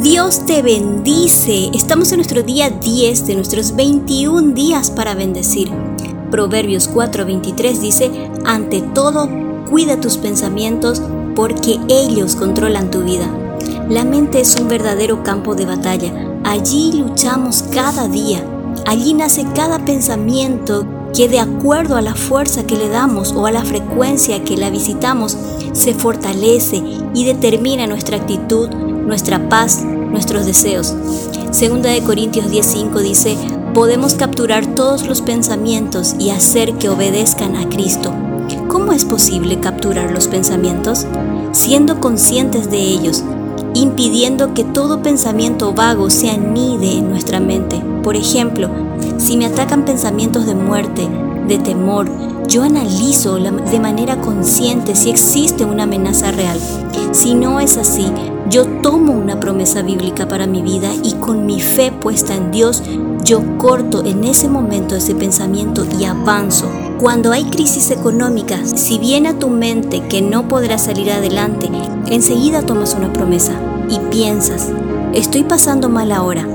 Dios te bendice. Estamos en nuestro día 10 de nuestros 21 días para bendecir. Proverbios 4:23 dice, ante todo, cuida tus pensamientos porque ellos controlan tu vida. La mente es un verdadero campo de batalla. Allí luchamos cada día. Allí nace cada pensamiento que de acuerdo a la fuerza que le damos o a la frecuencia que la visitamos, se fortalece y determina nuestra actitud, nuestra paz, nuestros deseos. Segunda de Corintios 10:5 dice, podemos capturar todos los pensamientos y hacer que obedezcan a Cristo. ¿Cómo es posible capturar los pensamientos? Siendo conscientes de ellos, impidiendo que todo pensamiento vago se anide en nuestra mente. Por ejemplo, si me atacan pensamientos de muerte, de temor, yo analizo de manera consciente si existe una amenaza real. Si no es así, yo tomo una promesa bíblica para mi vida y con mi fe puesta en Dios, yo corto en ese momento ese pensamiento y avanzo. Cuando hay crisis económica, si viene a tu mente que no podrás salir adelante, enseguida tomas una promesa y piensas, estoy pasando mal ahora,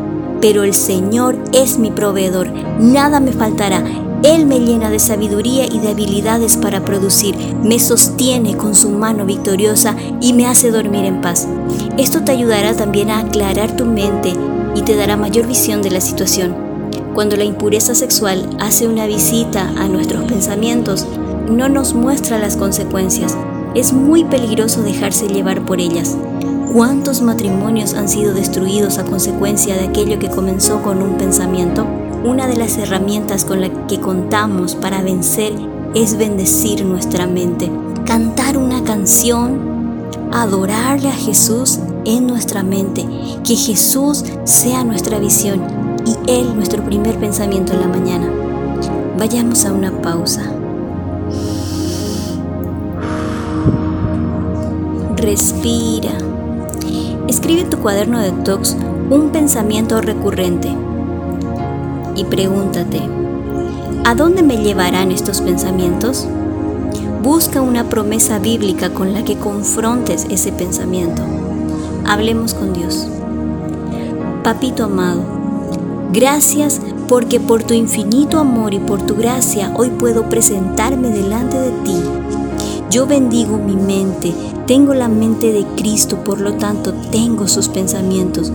pero el Señor es mi proveedor, nada me faltará. Él me llena de sabiduría y de habilidades para producir, me sostiene con su mano victoriosa y me hace dormir en paz. Esto te ayudará también a aclarar tu mente y te dará mayor visión de la situación. Cuando la impureza sexual hace una visita a nuestros pensamientos, no nos muestra las consecuencias. Es muy peligroso dejarse llevar por ellas. ¿Cuántos matrimonios han sido destruidos a consecuencia de aquello que comenzó con un pensamiento? Una de las herramientas con la que contamos para vencer es bendecir nuestra mente. Cantar una canción, adorarle a Jesús en nuestra mente, que Jesús sea nuestra visión y Él nuestro primer pensamiento en la mañana. Vayamos a una pausa. Respira. Escribe en tu cuaderno de tox un pensamiento recurrente y pregúntate, ¿a dónde me llevarán estos pensamientos? Busca una promesa bíblica con la que confrontes ese pensamiento. Hablemos con Dios. Papito amado, gracias porque por tu infinito amor y por tu gracia hoy puedo presentarme delante de ti. Yo bendigo mi mente, tengo la mente de Cristo, por lo tanto tengo sus pensamientos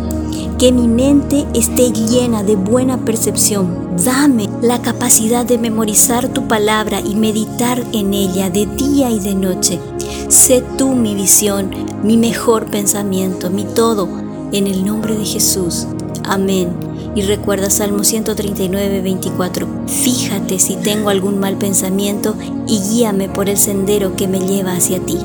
que mi mente esté llena de buena percepción. Dame la capacidad de memorizar tu palabra y meditar en ella de día y de noche. Sé tú mi visión, mi mejor pensamiento, mi todo, en el nombre de Jesús. Amén. Y recuerda Salmo 139, 24. Fíjate si tengo algún mal pensamiento y guíame por el sendero que me lleva hacia ti.